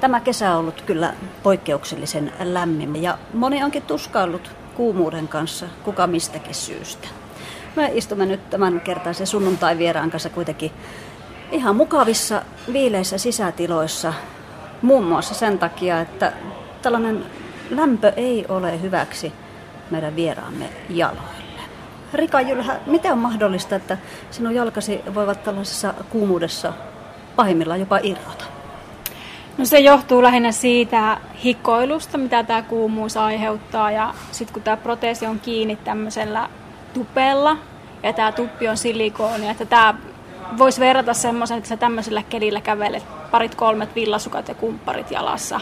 Tämä kesä on ollut kyllä poikkeuksellisen lämmin ja moni onkin tuskaillut kuumuuden kanssa, kuka mistäkin syystä. Me istumme nyt tämän kertaisen sunnuntai vieraan kanssa kuitenkin ihan mukavissa viileissä sisätiloissa, muun muassa sen takia, että tällainen lämpö ei ole hyväksi meidän vieraamme jaloille. Rika Jylhä, miten on mahdollista, että sinun jalkasi voivat tällaisessa kuumuudessa pahimmillaan jopa irrota? No se johtuu lähinnä siitä hikoilusta, mitä tämä kuumuus aiheuttaa. Ja sitten kun tämä proteesi on kiinni tämmöisellä tupella, ja tämä tuppi on silikooni, että tämä voisi verrata semmoisen, että sä tämmöisellä kelillä kävelet parit kolmet villasukat ja kumpparit jalassa,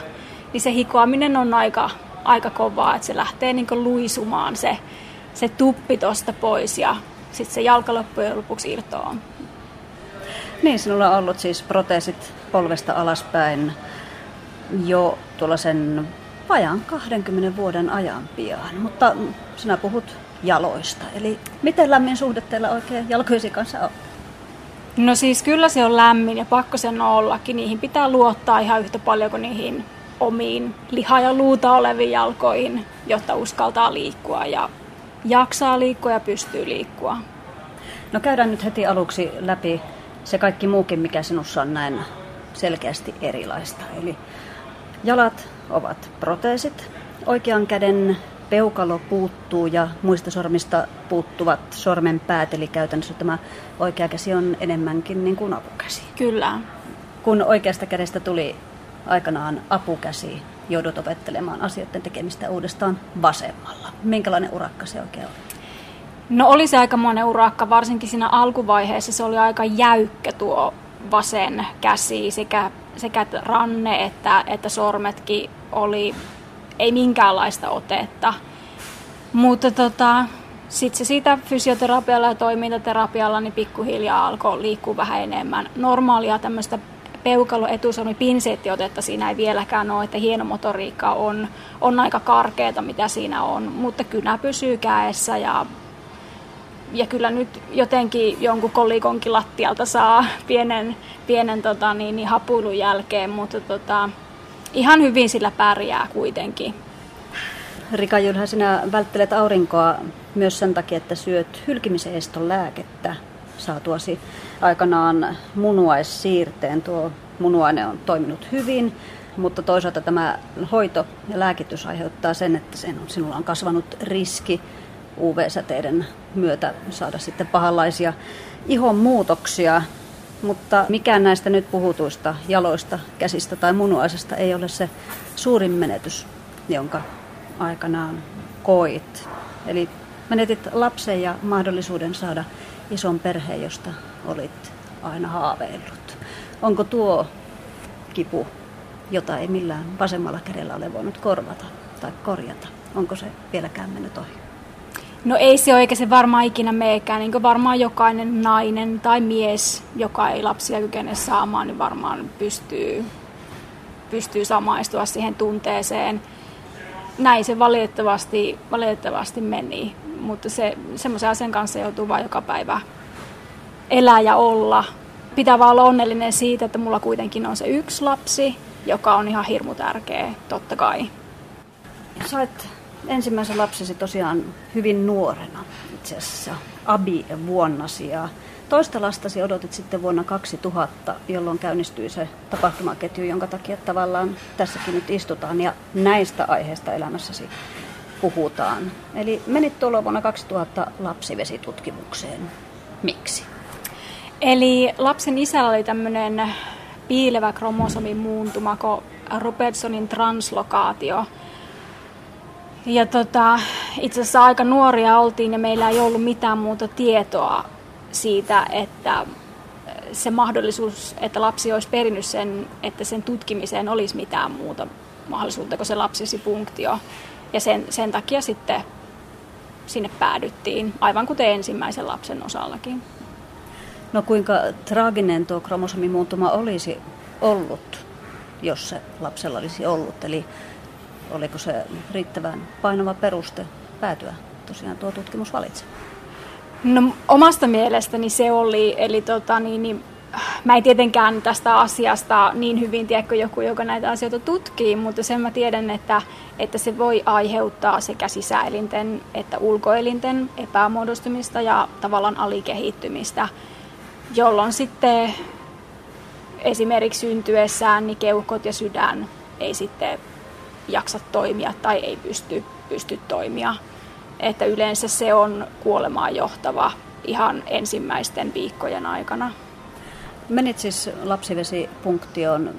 niin se hikoaminen on aika, aika kovaa, että se lähtee niin luisumaan se, se tuppi tuosta pois ja sitten se jalka loppujen lopuksi irtoaa. Niin, sinulla on ollut siis proteesit polvesta alaspäin jo tuollaisen vajaan 20 vuoden ajan pian, mutta sinä puhut jaloista. Eli miten lämmin suhde teillä oikein jalkoisi kanssa on? No siis kyllä se on lämmin ja pakko sen ollakin. Niihin pitää luottaa ihan yhtä paljon kuin niihin omiin liha- ja luuta oleviin jalkoihin, jotta uskaltaa liikkua ja jaksaa liikkua ja pystyy liikkua. No käydään nyt heti aluksi läpi se kaikki muukin, mikä sinussa on näin selkeästi erilaista. Eli jalat ovat proteesit, oikean käden peukalo puuttuu ja muista sormista puuttuvat sormenpäät, eli käytännössä tämä oikea käsi on enemmänkin niin kuin apukäsi. Kyllä. Kun oikeasta kädestä tuli aikanaan apukäsi, joudut opettelemaan asioiden tekemistä uudestaan vasemmalla. Minkälainen urakka se oikein oli? No oli se aika monen urakka, varsinkin siinä alkuvaiheessa se oli aika jäykkä tuo vasen käsi, sekä, sekä ranne että, että sormetkin oli ei minkäänlaista otetta. Mutta tota, sitten se siitä fysioterapialla ja toimintaterapialla niin pikkuhiljaa alkoi liikkua vähän enemmän. Normaalia tämmöistä peukalo etusormi pinsettiotetta siinä ei vieläkään ole, että hieno motoriikka on, on aika karkeata mitä siinä on, mutta kynä pysyy käessä ja, ja kyllä nyt jotenkin jonkun kolikonkin lattialta saa pienen, pienen tota, niin, niin hapuilun jälkeen, mutta tota, ihan hyvin sillä pärjää kuitenkin. Rika Jylhä, sinä välttelet aurinkoa myös sen takia, että syöt hylkimisen eston lääkettä saatuasi aikanaan munuaissiirteen. Tuo munuaine on toiminut hyvin, mutta toisaalta tämä hoito ja lääkitys aiheuttaa sen, että sen on, sinulla on kasvanut riski UV-säteiden myötä saada sitten pahanlaisia ihon muutoksia. Mutta mikään näistä nyt puhutuista jaloista, käsistä tai munuaisesta ei ole se suurin menetys, jonka aikanaan koit. Eli menetit lapsen ja mahdollisuuden saada ison perheen, josta olit aina haaveillut. Onko tuo kipu, jota ei millään vasemmalla kädellä ole voinut korvata tai korjata? Onko se vieläkään mennyt ohi? No ei se oikein se varmaan ikinä meekään. Niin varmaan jokainen nainen tai mies, joka ei lapsia kykene saamaan, niin varmaan pystyy, pystyy samaistua siihen tunteeseen. Näin se valitettavasti, valitettavasti meni, mutta se, semmoisen asian kanssa joutuu vain joka päivä elää ja olla. Pitää vaan olla onnellinen siitä, että mulla kuitenkin on se yksi lapsi, joka on ihan hirmu tärkeä, totta kai. Sait ensimmäisen lapsesi tosiaan hyvin nuorena itse asiassa abi-vuonnasi ja toista lastasi odotit sitten vuonna 2000, jolloin käynnistyi se tapahtumaketju, jonka takia tavallaan tässäkin nyt istutaan ja näistä aiheista elämässäsi puhutaan. Eli menit tuolla vuonna 2000 lapsivesitutkimukseen. Miksi? Eli lapsen isällä oli tämmöinen piilevä kromosomin muuntuma Robertsonin translokaatio – ja tota, itse asiassa aika nuoria oltiin ja meillä ei ollut mitään muuta tietoa siitä, että se mahdollisuus, että lapsi olisi perinnyt sen, että sen tutkimiseen olisi mitään muuta mahdollisuutta kuin se lapsisi punktio. Ja sen, sen takia sitten sinne päädyttiin, aivan kuten ensimmäisen lapsen osallakin. No kuinka traaginen tuo kromosomimuuntuma olisi ollut, jos se lapsella olisi ollut? Eli oliko se riittävän painava peruste päätyä tosiaan tuo tutkimus valitsemaan? No omasta mielestäni se oli, eli tota, niin, niin, mä en tietenkään tästä asiasta niin hyvin tiedä joku, joka näitä asioita tutkii, mutta sen mä tiedän, että, että se voi aiheuttaa sekä sisäelinten että ulkoelinten epämuodostumista ja tavallaan alikehittymistä, jolloin sitten esimerkiksi syntyessään niin keuhkot ja sydän ei sitten jaksa toimia tai ei pysty, pysty toimia. Että yleensä se on kuolemaan johtava ihan ensimmäisten viikkojen aikana. Menit siis lapsivesipunktioon.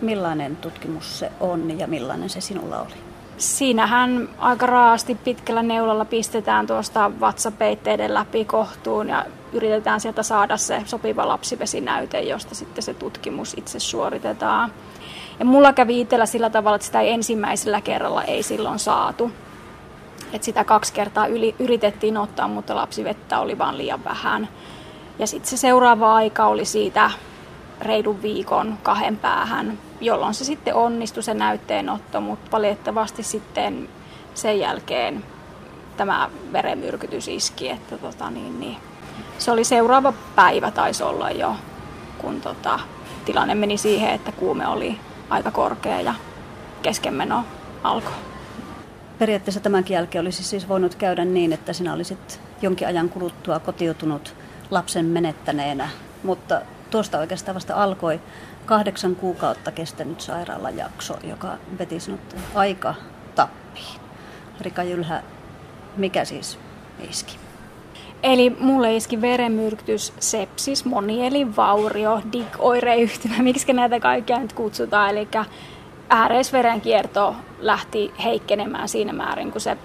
Millainen tutkimus se on ja millainen se sinulla oli? Siinähän aika raasti pitkällä neulalla pistetään tuosta vatsapeitteiden läpi kohtuun ja yritetään sieltä saada se sopiva lapsivesinäyte, josta sitten se tutkimus itse suoritetaan. Ja mulla kävi itsellä sillä tavalla, että sitä ei ensimmäisellä kerralla ei silloin saatu. Et sitä kaksi kertaa yli, yritettiin ottaa, mutta lapsivettä oli vaan liian vähän. Ja sitten se seuraava aika oli siitä reidun viikon kahden päähän, jolloin se sitten onnistui se näytteenotto, mutta valitettavasti sitten sen jälkeen tämä verenmyrkytys iski, että tota, niin, niin, se oli seuraava päivä taisi olla jo, kun tota, tilanne meni siihen, että kuume oli aika korkea ja keskenmeno alkoi. Periaatteessa tämänkin jälkeen olisi siis voinut käydä niin, että sinä olisit jonkin ajan kuluttua kotiutunut lapsen menettäneenä, mutta tuosta oikeastaan vasta alkoi kahdeksan kuukautta kestänyt sairaalajakso, joka veti sinut aika tappiin. Rika Jylhä, mikä siis iski? Eli mulle iski verenmyrkytys, sepsis, monielinvaurio, dig-oireyhtymä, miksi näitä kaikkia nyt kutsutaan. Eli ääreisverenkierto lähti heikkenemään siinä määrin, kun se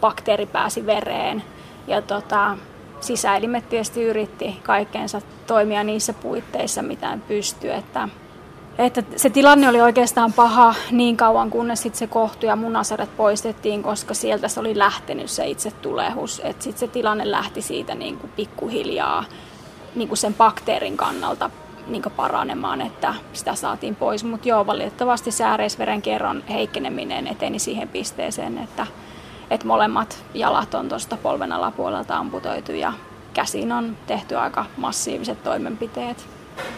bakteeri pääsi vereen. Ja tota, sisäelimet tietysti yritti kaikkeensa toimia niissä puitteissa, mitä pystyy. Että, että se tilanne oli oikeastaan paha niin kauan, kunnes sit se kohtu ja munasaret poistettiin, koska sieltä se oli lähtenyt se itse tulehus. Sitten se tilanne lähti siitä niin kuin pikkuhiljaa niin kuin sen bakteerin kannalta niin paranemaan, että sitä saatiin pois. Mutta joo, valitettavasti se ääreisverenkierron heikkeneminen eteni siihen pisteeseen, että että molemmat jalat on tuosta polven alapuolelta amputoitu ja käsiin on tehty aika massiiviset toimenpiteet,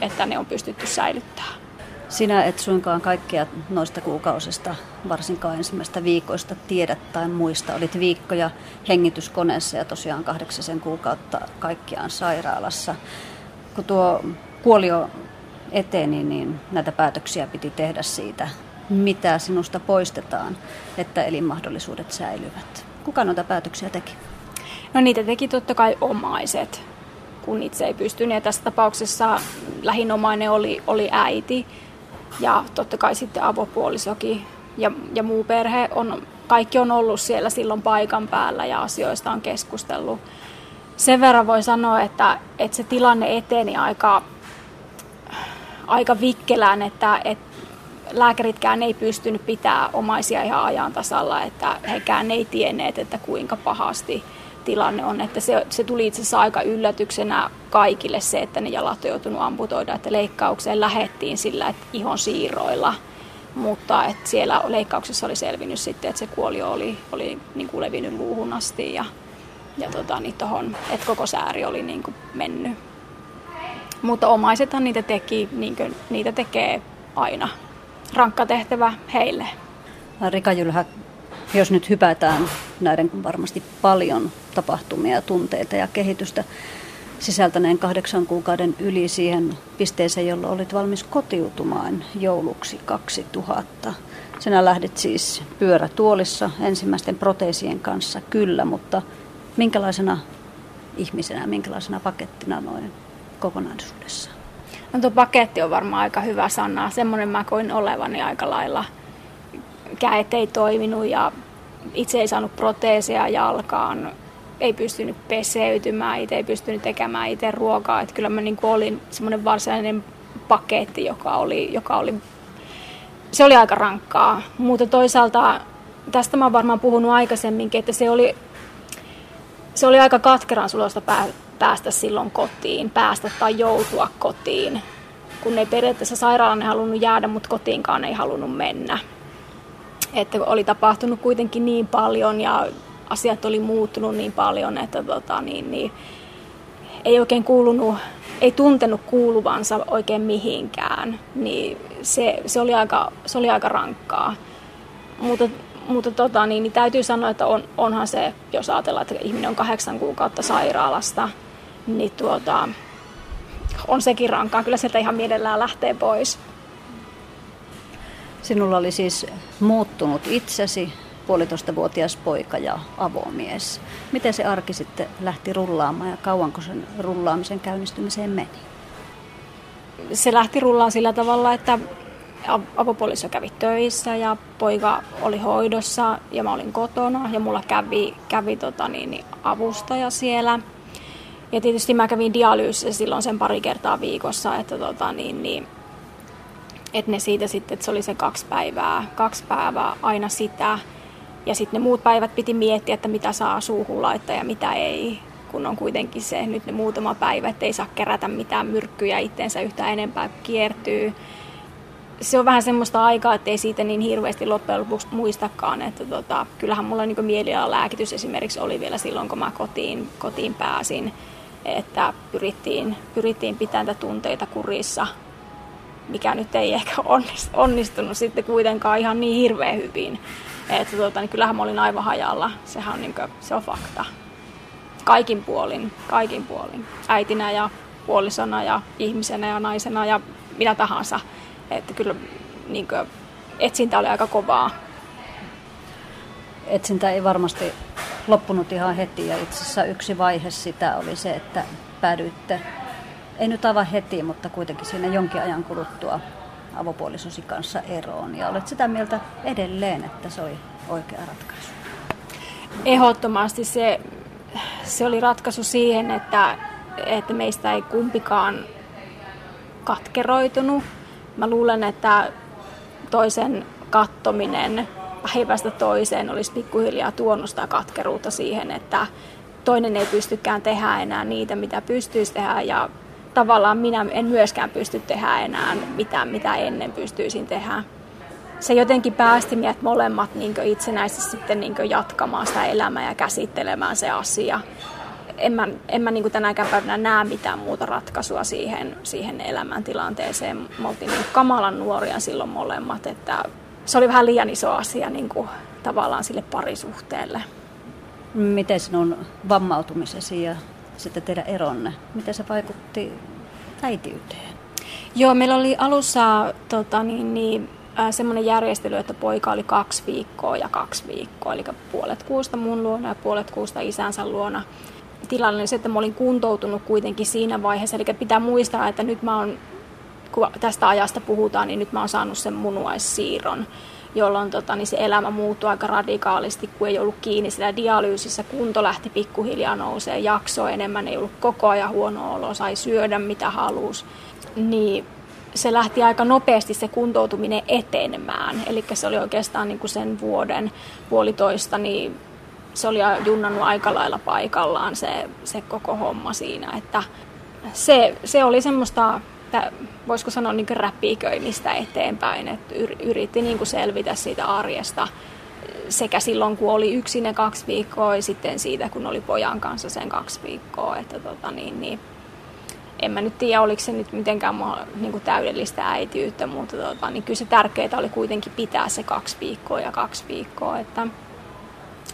että ne on pystytty säilyttämään. Sinä et suinkaan kaikkea noista kuukausista, varsinkaan ensimmäistä viikoista tiedät tai muista. Olit viikkoja hengityskoneessa ja tosiaan kahdeksasen kuukautta kaikkiaan sairaalassa. Kun tuo kuolio eteni, niin näitä päätöksiä piti tehdä siitä, mitä sinusta poistetaan, että elinmahdollisuudet säilyvät. Kuka noita päätöksiä teki? No niitä teki totta kai omaiset, kun itse ei pystynyt. Ja tässä tapauksessa lähinomainen oli, oli äiti ja totta kai sitten avopuolisokin ja, ja muu perhe. On, kaikki on ollut siellä silloin paikan päällä ja asioista on keskustellut. Sen verran voi sanoa, että, että se tilanne eteni aika, aika vikkelään, että, että lääkäritkään ei pystynyt pitää omaisia ihan ajan tasalla, että hekään ei tienneet, että kuinka pahasti tilanne on. Että se, se tuli itse asiassa aika yllätyksenä kaikille se, että ne jalat on joutunut amputoida, että leikkaukseen lähettiin sillä että ihon siirroilla. Mutta että siellä leikkauksessa oli selvinnyt sitten, että se kuolio oli, oli niin kuin levinnyt luuhun asti ja, ja tota, niin tohon, että koko sääri oli niin kuin mennyt. Mutta omaisethan niitä teki, niin kuin, niitä tekee aina rankka tehtävä heille. Rika Jylhä, jos nyt hypätään näiden varmasti paljon tapahtumia, tunteita ja kehitystä sisältäneen kahdeksan kuukauden yli siihen pisteeseen, jolloin olit valmis kotiutumaan jouluksi 2000. Sinä lähdit siis pyörätuolissa ensimmäisten proteesien kanssa, kyllä, mutta minkälaisena ihmisenä, minkälaisena pakettina noin kokonaisuudessa? No tuo paketti on varmaan aika hyvä sana. Semmoinen mä koin olevani aika lailla. Käet ei toiminut ja itse ei saanut proteeseja jalkaan. Ei pystynyt peseytymään, itse ei pystynyt tekemään itse ruokaa. Että kyllä mä niin olin semmoinen varsinainen paketti, joka oli, joka oli, se oli aika rankkaa. Mutta toisaalta, tästä mä oon varmaan puhunut aikaisemminkin, että se oli, se oli aika katkeran sulosta päästä silloin kotiin, päästä tai joutua kotiin. Kun ei periaatteessa sairaalaan ei halunnut jäädä, mutta kotiinkaan ei halunnut mennä. Että oli tapahtunut kuitenkin niin paljon ja asiat oli muuttunut niin paljon, että tota, niin, niin, ei oikein kuulunut, ei tuntenut kuuluvansa oikein mihinkään, niin se, se, oli, aika, se oli aika rankkaa. Mutta, mutta tota, niin, niin täytyy sanoa, että on, onhan se, jos ajatellaan, että ihminen on kahdeksan kuukautta sairaalasta, niin tuota, on sekin rankkaa. Kyllä sieltä ihan mielellään lähtee pois. Sinulla oli siis muuttunut itsesi, puolitoistavuotias poika ja avomies. Miten se arki sitten lähti rullaamaan ja kauanko sen rullaamisen käynnistymiseen meni? Se lähti rullaan sillä tavalla, että avopuoliso kävi töissä ja poika oli hoidossa ja mä olin kotona ja mulla kävi, kävi tota niin, niin avustaja siellä. Ja tietysti mä kävin dialyysissä silloin sen pari kertaa viikossa, että tota niin, niin että ne siitä sitten, että se oli se kaksi päivää, kaksi päivää aina sitä. Ja sitten ne muut päivät piti miettiä, että mitä saa suuhun laittaa ja mitä ei, kun on kuitenkin se nyt ne muutama päivä, että ei saa kerätä mitään myrkkyjä itteensä yhtään enempää kiertyy. Se on vähän semmoista aikaa, että ei siitä niin hirveästi loppujen lopuksi muistakaan, että tota, kyllähän mulla niin mielialalääkitys esimerkiksi oli vielä silloin, kun mä kotiin, kotiin pääsin, että pyrittiin, pyrittiin pitämään tunteita kurissa mikä nyt ei ehkä onnistunut sitten kuitenkaan ihan niin hirveän hyvin. Että tota, niin kyllähän mä olin aivan hajalla. Sehän on, niin kuin, se on fakta. Kaikin puolin, kaikin puolin. Äitinä ja puolisona ja ihmisenä ja naisena ja mitä tahansa. Että kyllä niin kuin, etsintä oli aika kovaa. Etsintä ei varmasti loppunut ihan heti ja itse asiassa yksi vaihe sitä oli se, että päädyitte ei nyt aivan heti, mutta kuitenkin siinä jonkin ajan kuluttua avopuolisosi kanssa eroon. Ja olet sitä mieltä edelleen, että se oli oikea ratkaisu? Ehdottomasti se, se oli ratkaisu siihen, että, että meistä ei kumpikaan katkeroitunut. Mä luulen, että toisen kattominen päivästä toiseen olisi pikkuhiljaa tuonut sitä katkeruutta siihen, että toinen ei pystykään tehdä enää niitä, mitä pystyisi tehdä ja tavallaan minä en myöskään pysty tehdä enää mitään, mitä ennen pystyisin tehdä. Se jotenkin päästi meidät molemmat niin itsenäisesti sitten niin jatkamaan sitä elämää ja käsittelemään se asia. En mä, en mä niin tänäkään päivänä näe mitään muuta ratkaisua siihen, siihen elämäntilanteeseen. Me oltiin niin kamalan nuoria silloin molemmat, että se oli vähän liian iso asia niin kuin, tavallaan sille parisuhteelle. Miten sinun vammautumisesi ja sitten teidän eronne. Miten se vaikutti äitiyteen? Joo, meillä oli alussa tota, niin, niin, semmoinen järjestely, että poika oli kaksi viikkoa ja kaksi viikkoa, eli puolet kuusta mun luona ja puolet kuusta isänsä luona. Tilanne oli se, että mä olin kuntoutunut kuitenkin siinä vaiheessa, eli pitää muistaa, että nyt mä oon, kun tästä ajasta puhutaan, niin nyt mä oon saanut sen munuaissiirron jolloin tota, niin se elämä muuttui aika radikaalisti, kun ei ollut kiinni siellä dialyysissä. Kunto lähti pikkuhiljaa nousee, jakso enemmän, ei ollut koko ajan huono olo, sai syödä mitä halusi. Niin se lähti aika nopeasti se kuntoutuminen etenemään. Eli se oli oikeastaan niin kuin sen vuoden puolitoista, niin se oli junnannut aika lailla paikallaan se, se koko homma siinä. Että se, se oli semmoista voisiko sanoa niin räpiköimistä eteenpäin, että yritti niin kuin selvitä siitä arjesta sekä silloin, kun oli yksin ne kaksi viikkoa ja sitten siitä, kun oli pojan kanssa sen kaksi viikkoa. Että tota, niin, niin, en mä nyt tiedä, oliko se nyt mitenkään niin kuin täydellistä äitiyttä, mutta tota, niin kyllä se tärkeää oli kuitenkin pitää se kaksi viikkoa ja kaksi viikkoa. Että,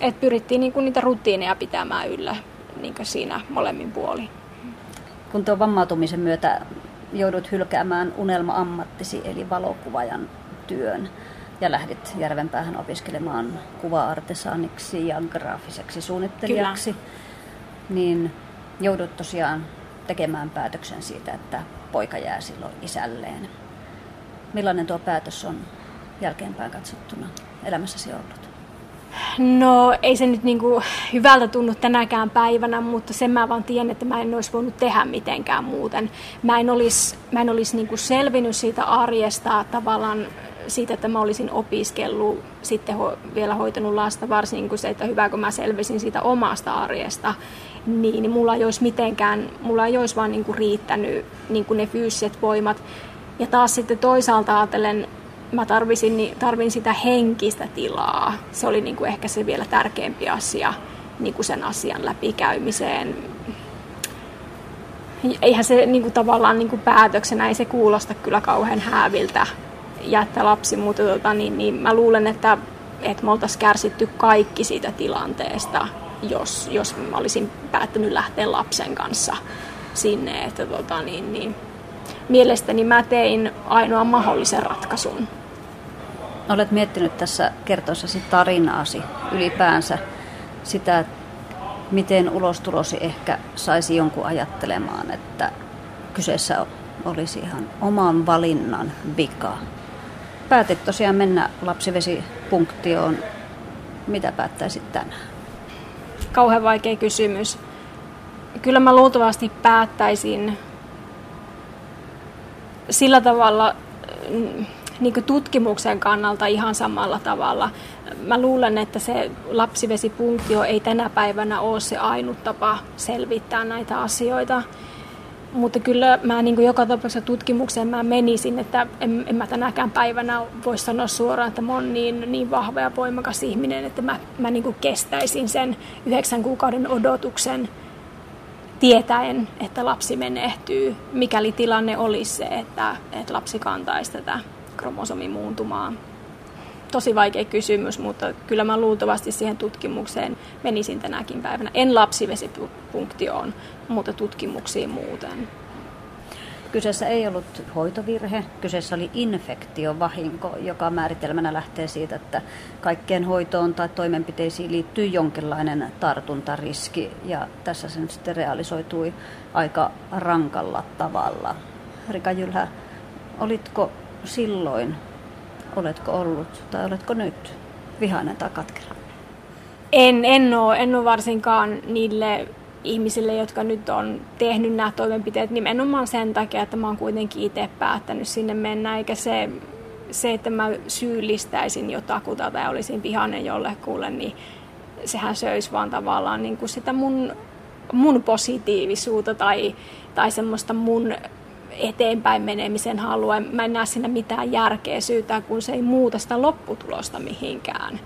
että pyrittiin niin kuin niitä rutiineja pitämään yllä niin kuin siinä molemmin puolin. Kun tuon vammautumisen myötä joudut hylkäämään unelma-ammattisi eli valokuvajan työn ja lähdit Järvenpäähän opiskelemaan kuva-artesaaniksi ja graafiseksi suunnittelijaksi, Kyllä. niin joudut tosiaan tekemään päätöksen siitä, että poika jää silloin isälleen. Millainen tuo päätös on jälkeenpäin katsottuna elämässäsi ollut? No ei se nyt niinku hyvältä tunnu tänäkään päivänä, mutta sen mä vaan tiedän, että mä en olisi voinut tehdä mitenkään muuten. Mä en olisi, mä en olisi niinku selvinnyt siitä arjesta tavallaan siitä, että mä olisin opiskellut, sitten ho, vielä hoitanut lasta, varsinkin kuin se, että hyvä kun mä selvisin siitä omasta arjesta, niin, niin mulla ei olisi mitenkään, mulla ei olisi vaan niinku riittänyt niinku ne fyysiset voimat. Ja taas sitten toisaalta ajatellen mä tarvisin, niin tarvin sitä henkistä tilaa. Se oli niin kuin ehkä se vielä tärkeämpi asia niin kuin sen asian läpikäymiseen. eihän se niin kuin, tavallaan niin kuin päätöksenä, ei se kuulosta kyllä kauhean hääviltä jättää lapsi, mutta tota, niin, niin mä luulen, että, että me oltaisiin kärsitty kaikki siitä tilanteesta, jos, jos mä olisin päättänyt lähteä lapsen kanssa sinne. Että, tota, niin, niin, mielestäni mä tein ainoan mahdollisen ratkaisun. Olet miettinyt tässä kertoissasi tarinaasi ylipäänsä sitä, miten ulostulosi ehkä saisi jonkun ajattelemaan, että kyseessä olisi ihan oman valinnan vika. Päätit tosiaan mennä lapsivesipunktioon. Mitä päättäisit tänään? Kauhean vaikea kysymys. Kyllä mä luultavasti päättäisin sillä tavalla mm, niin tutkimuksen kannalta ihan samalla tavalla. Mä luulen, että se lapsivesipunktio ei tänä päivänä ole se ainut tapa selvittää näitä asioita. Mutta kyllä mä niin kuin joka tapauksessa tutkimukseen mä menisin, että en, en mä tänäkään päivänä voi sanoa suoraan, että mä oon niin, niin vahva ja voimakas ihminen, että mä, mä niin kuin kestäisin sen yhdeksän kuukauden odotuksen tietäen, että lapsi menehtyy, mikäli tilanne olisi se, että, että lapsi kantaisi tätä kromosomimuuntumaa. Tosi vaikea kysymys, mutta kyllä mä luultavasti siihen tutkimukseen menisin tänäkin päivänä. En lapsivesipunktioon, mutta tutkimuksiin muuten. Kyseessä ei ollut hoitovirhe, kyseessä oli infektiovahinko, joka määritelmänä lähtee siitä, että kaikkeen hoitoon tai toimenpiteisiin liittyy jonkinlainen tartuntariski ja tässä se nyt sitten realisoitui aika rankalla tavalla. Rika Jylhä, olitko silloin, oletko ollut tai oletko nyt vihainen tai katkera? En, en, ole, en ole varsinkaan niille ihmisille, jotka nyt on tehnyt nämä toimenpiteet nimenomaan sen takia, että mä oon kuitenkin itse päättänyt sinne mennä, eikä se, se että mä syyllistäisin jotakuta tai olisin vihainen jollekulle, niin sehän söisi vaan tavallaan niin kuin sitä mun, mun positiivisuutta tai, tai semmoista mun eteenpäin menemisen halua. Mä en näe siinä mitään järkeä syytä, kun se ei muuta sitä lopputulosta mihinkään.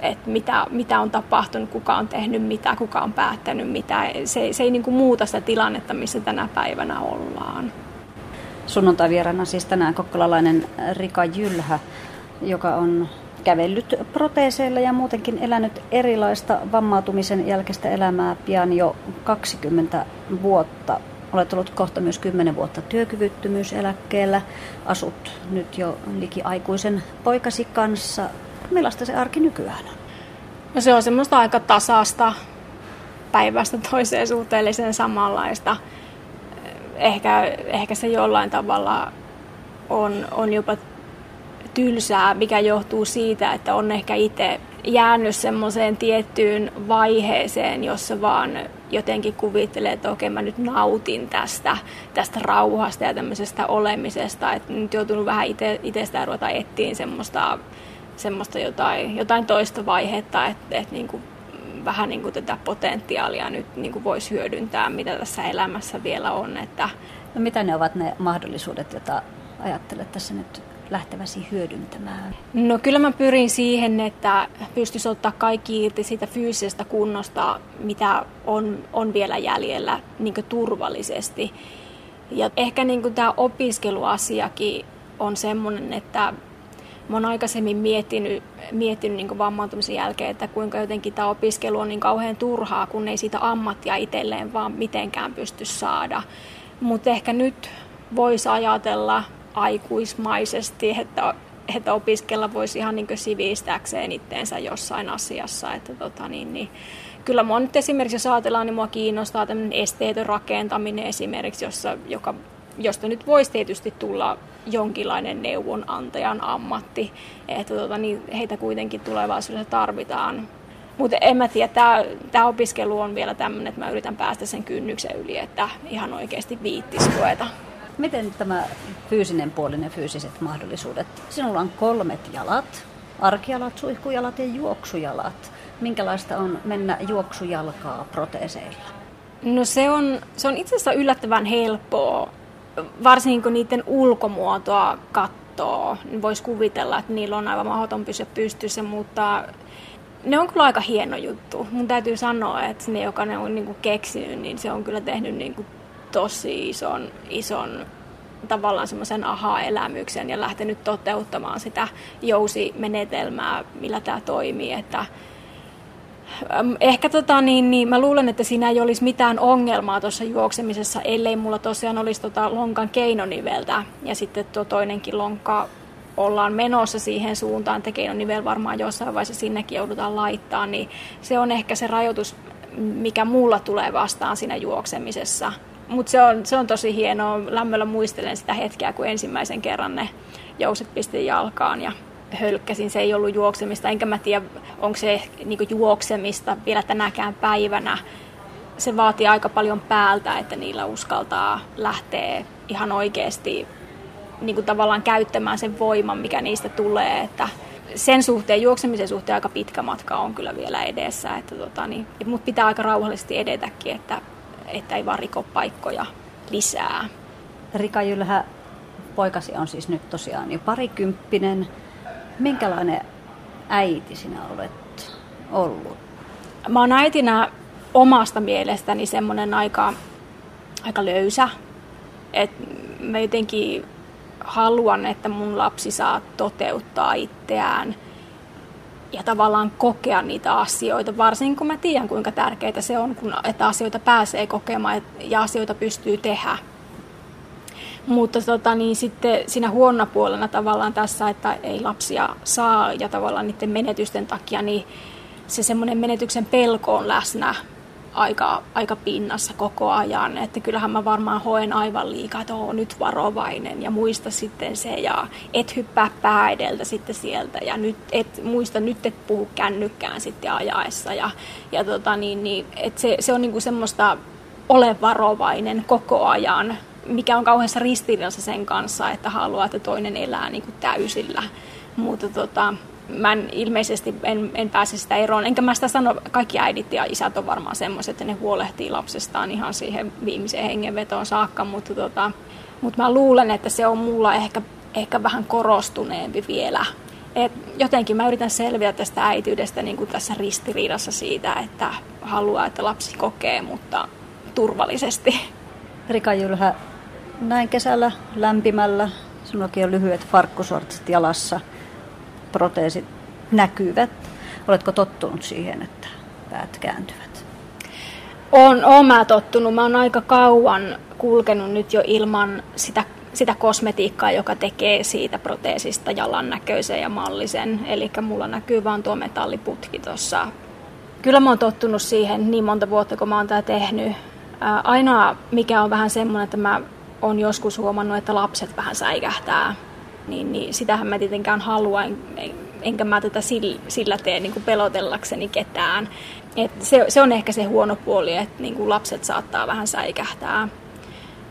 Et mitä, mitä on tapahtunut, kuka on tehnyt mitä, kuka on päättänyt mitä. Se, se ei niinku muuta sitä tilannetta, missä tänä päivänä ollaan. Sunnuntai vieraana siis tänään kokkolalainen Rika Jylhä, joka on kävellyt proteeseilla ja muutenkin elänyt erilaista vammautumisen jälkeistä elämää pian jo 20 vuotta. Olet ollut kohta myös 10 vuotta työkyvyttömyyseläkkeellä. Asut nyt jo liki aikuisen poikasi kanssa. Millaista se arki nykyään on? No se on semmoista aika tasasta päivästä toiseen suhteellisen samanlaista. Ehkä, ehkä se jollain tavalla on, on jopa tylsää, mikä johtuu siitä, että on ehkä itse jäänyt semmoiseen tiettyyn vaiheeseen, jossa vaan jotenkin kuvittelee, että okei mä nyt nautin tästä, tästä rauhasta ja tämmöisestä olemisesta. Että nyt joutunut vähän itse, itsestään ruveta etsiin semmoista, semmoista jotain, jotain toista vaihetta, että, että niin kuin vähän niin kuin tätä potentiaalia nyt niin kuin voisi hyödyntää, mitä tässä elämässä vielä on. Että... No mitä ne ovat ne mahdollisuudet, joita ajattelet tässä nyt lähteväsi hyödyntämään? No kyllä mä pyrin siihen, että pystyisi ottaa kaikki irti siitä fyysisestä kunnosta, mitä on, on vielä jäljellä niin turvallisesti. Ja ehkä niin tämä opiskeluasiakin on semmoinen, että mä oon aikaisemmin miettinyt, miettinyt niin vammautumisen jälkeen, että kuinka jotenkin tämä opiskelu on niin kauhean turhaa, kun ei siitä ammattia itselleen vaan mitenkään pysty saada. Mutta ehkä nyt voisi ajatella aikuismaisesti, että, että opiskella voisi ihan niin sivistääkseen itteensä jossain asiassa. Että tota, niin, niin, kyllä mua nyt esimerkiksi, jos ajatellaan, niin mua kiinnostaa tämmöinen esteetön rakentaminen esimerkiksi, jossa, joka, josta nyt voisi tietysti tulla jonkinlainen neuvonantajan ammatti, että tota, niin heitä kuitenkin tulevaisuudessa tarvitaan. Mutta en mä tiedä, tämä opiskelu on vielä tämmöinen, että mä yritän päästä sen kynnyksen yli, että ihan oikeasti viittis ruveta. Miten tämä fyysinen puoli ja fyysiset mahdollisuudet? Sinulla on kolmet jalat, arkialat, suihkujalat ja juoksujalat. Minkälaista on mennä juoksujalkaa proteeseilla? No se on, se on itse asiassa yllättävän helppoa, varsinkin kun niiden ulkomuotoa katsoo. Voisi kuvitella, että niillä on aivan mahdoton pysyä pystyssä, mutta ne on kyllä aika hieno juttu. Mun täytyy sanoa, että ne, joka ne on niin kuin keksinyt, niin se on kyllä tehnyt niin kuin tosi ison, ison tavallaan semmoisen aha-elämyksen ja lähtenyt toteuttamaan sitä jousimenetelmää, millä tämä toimii. Että Ehkä tota, niin, niin, mä luulen, että siinä ei olisi mitään ongelmaa tuossa juoksemisessa, ellei mulla tosiaan olisi tota lonkan keinoniveltä ja sitten tuo toinenkin lonkka ollaan menossa siihen suuntaan, että keinonivel varmaan jossain vaiheessa sinnekin joudutaan laittaa, niin se on ehkä se rajoitus, mikä mulla tulee vastaan siinä juoksemisessa. Mutta se on, se on tosi hienoa. Lämmöllä muistelen sitä hetkeä, kun ensimmäisen kerran ne jouset pistin jalkaan ja hölkkäsin. Se ei ollut juoksemista, enkä mä tiedä, onko se niin juoksemista vielä tänäkään päivänä. Se vaatii aika paljon päältä, että niillä uskaltaa lähteä ihan oikeasti niin kuin tavallaan käyttämään sen voiman, mikä niistä tulee. Että sen suhteen, juoksemisen suhteen aika pitkä matka on kyllä vielä edessä. Että tota, niin, mutta pitää aika rauhallisesti edetäkin, että, että ei vaan riko paikkoja lisää. Rika Jylhä, poikasi on siis nyt tosiaan jo parikymppinen. Minkälainen äiti sinä olet ollut? Mä oon äitinä omasta mielestäni semmoinen aika, aika löysä. Et mä jotenkin haluan, että mun lapsi saa toteuttaa itseään ja tavallaan kokea niitä asioita, varsinkin kun mä tiedän kuinka tärkeää se on, kun, että asioita pääsee kokemaan ja asioita pystyy tehdä. Mutta tota, niin sitten siinä huonona puolena tavallaan tässä, että ei lapsia saa ja tavallaan niiden menetysten takia, niin se semmoinen menetyksen pelko on läsnä aika, aika pinnassa koko ajan. Että kyllähän mä varmaan hoen aivan liikaa, että oo nyt varovainen ja muista sitten se ja et hyppää pää edeltä sitten sieltä ja nyt et, muista nyt et puhu kännykkään sitten ajaessa. Ja, ja tota niin, niin, et se, se on niinku semmoista ole varovainen koko ajan, mikä on kauheassa ristiriidassa sen kanssa, että haluaa, että toinen elää niinku täysillä. Mutta tota, mä en, ilmeisesti en, en pääse sitä eroon. Enkä mä sitä sano, kaikki äidit ja isät on varmaan semmoiset, että ne huolehtii lapsestaan ihan siihen viimeiseen hengenvetoon saakka, mutta, tota, mutta mä luulen, että se on mulla ehkä, ehkä vähän korostuneempi vielä. Et jotenkin mä yritän selviä tästä äityydestä niin kuin tässä ristiriidassa siitä, että haluaa, että lapsi kokee, mutta turvallisesti. Rika Jylhä, näin kesällä lämpimällä, sinullakin on lyhyet farkkusortsit jalassa – proteesit näkyvät. Oletko tottunut siihen, että päät kääntyvät? On, on mä tottunut. Mä oon aika kauan kulkenut nyt jo ilman sitä, sitä kosmetiikkaa, joka tekee siitä proteesista jalan näköisen ja mallisen. Eli mulla näkyy vaan tuo metalliputki tuossa. Kyllä mä oon tottunut siihen niin monta vuotta, kun mä oon tää tehnyt. Ainoa, mikä on vähän semmoinen, että mä oon joskus huomannut, että lapset vähän säikähtää niin, niin sitähän mä tietenkään haluan, enkä mä tätä sillä tee niin kuin pelotellakseni ketään. Et se, se on ehkä se huono puoli, että niin kuin lapset saattaa vähän säikähtää.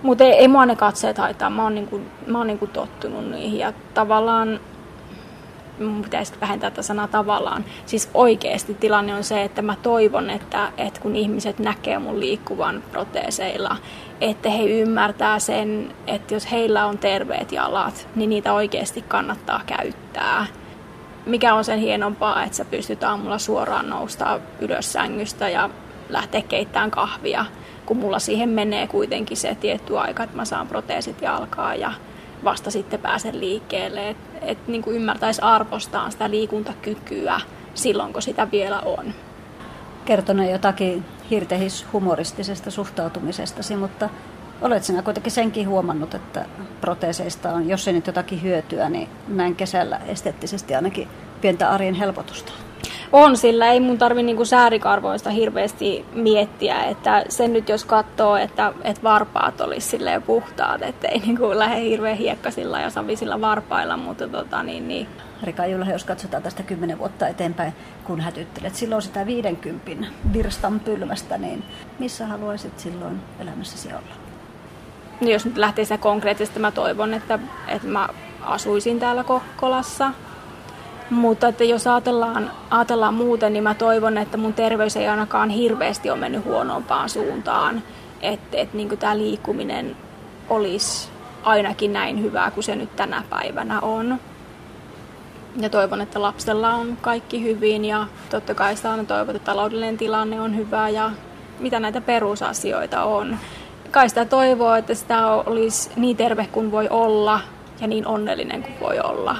Mutta ei, ei mua ne katseet haittaa, mä oon, niin kuin, mä oon niin kuin tottunut niihin ja tavallaan mun pitäisi vähentää tätä sanaa tavallaan. Siis oikeasti tilanne on se, että mä toivon, että, että kun ihmiset näkee mun liikkuvan proteeseilla, että he ymmärtää sen, että jos heillä on terveet jalat, niin niitä oikeasti kannattaa käyttää. Mikä on sen hienompaa, että sä pystyt aamulla suoraan nousta ylös sängystä ja lähteä keittämään kahvia, kun mulla siihen menee kuitenkin se tietty aika, että mä saan proteesit jalkaa ja vasta sitten pääsen liikkeelle. Että et, niin ymmärtäisi arvostaa sitä liikuntakykyä silloin, kun sitä vielä on. Kertonut jotakin hirtehis humoristisesta suhtautumisestasi, mutta olet sinä kuitenkin senkin huomannut, että proteeseista on, jos ei nyt jotakin hyötyä, niin näin kesällä esteettisesti ainakin pientä arjen helpotusta. On, sillä ei mun tarvi niinku säärikarvoista hirveästi miettiä, että sen nyt jos katsoo, että, että varpaat olisi silleen puhtaat, ettei niinku lähde hirveän hiekkasilla ja savisilla varpailla, mutta tota niin, niin Rika Jylhä, jos katsotaan tästä kymmenen vuotta eteenpäin, kun hätyttelet silloin sitä 50 virstan pylvästä, niin missä haluaisit silloin elämässäsi olla? No jos nyt lähtee sitä konkreettisesti, mä toivon, että, että mä asuisin täällä Kokkolassa. Mutta että jos ajatellaan, ajatellaan muuten, niin mä toivon, että mun terveys ei ainakaan hirveästi ole mennyt huonompaan suuntaan. Että et, niin tämä liikkuminen olisi ainakin näin hyvää kuin se nyt tänä päivänä on ja toivon, että lapsella on kaikki hyvin ja totta kai aina toivon, että taloudellinen tilanne on hyvä ja mitä näitä perusasioita on. kai sitä toivoo, että sitä olisi niin terve kuin voi olla ja niin onnellinen kuin voi olla.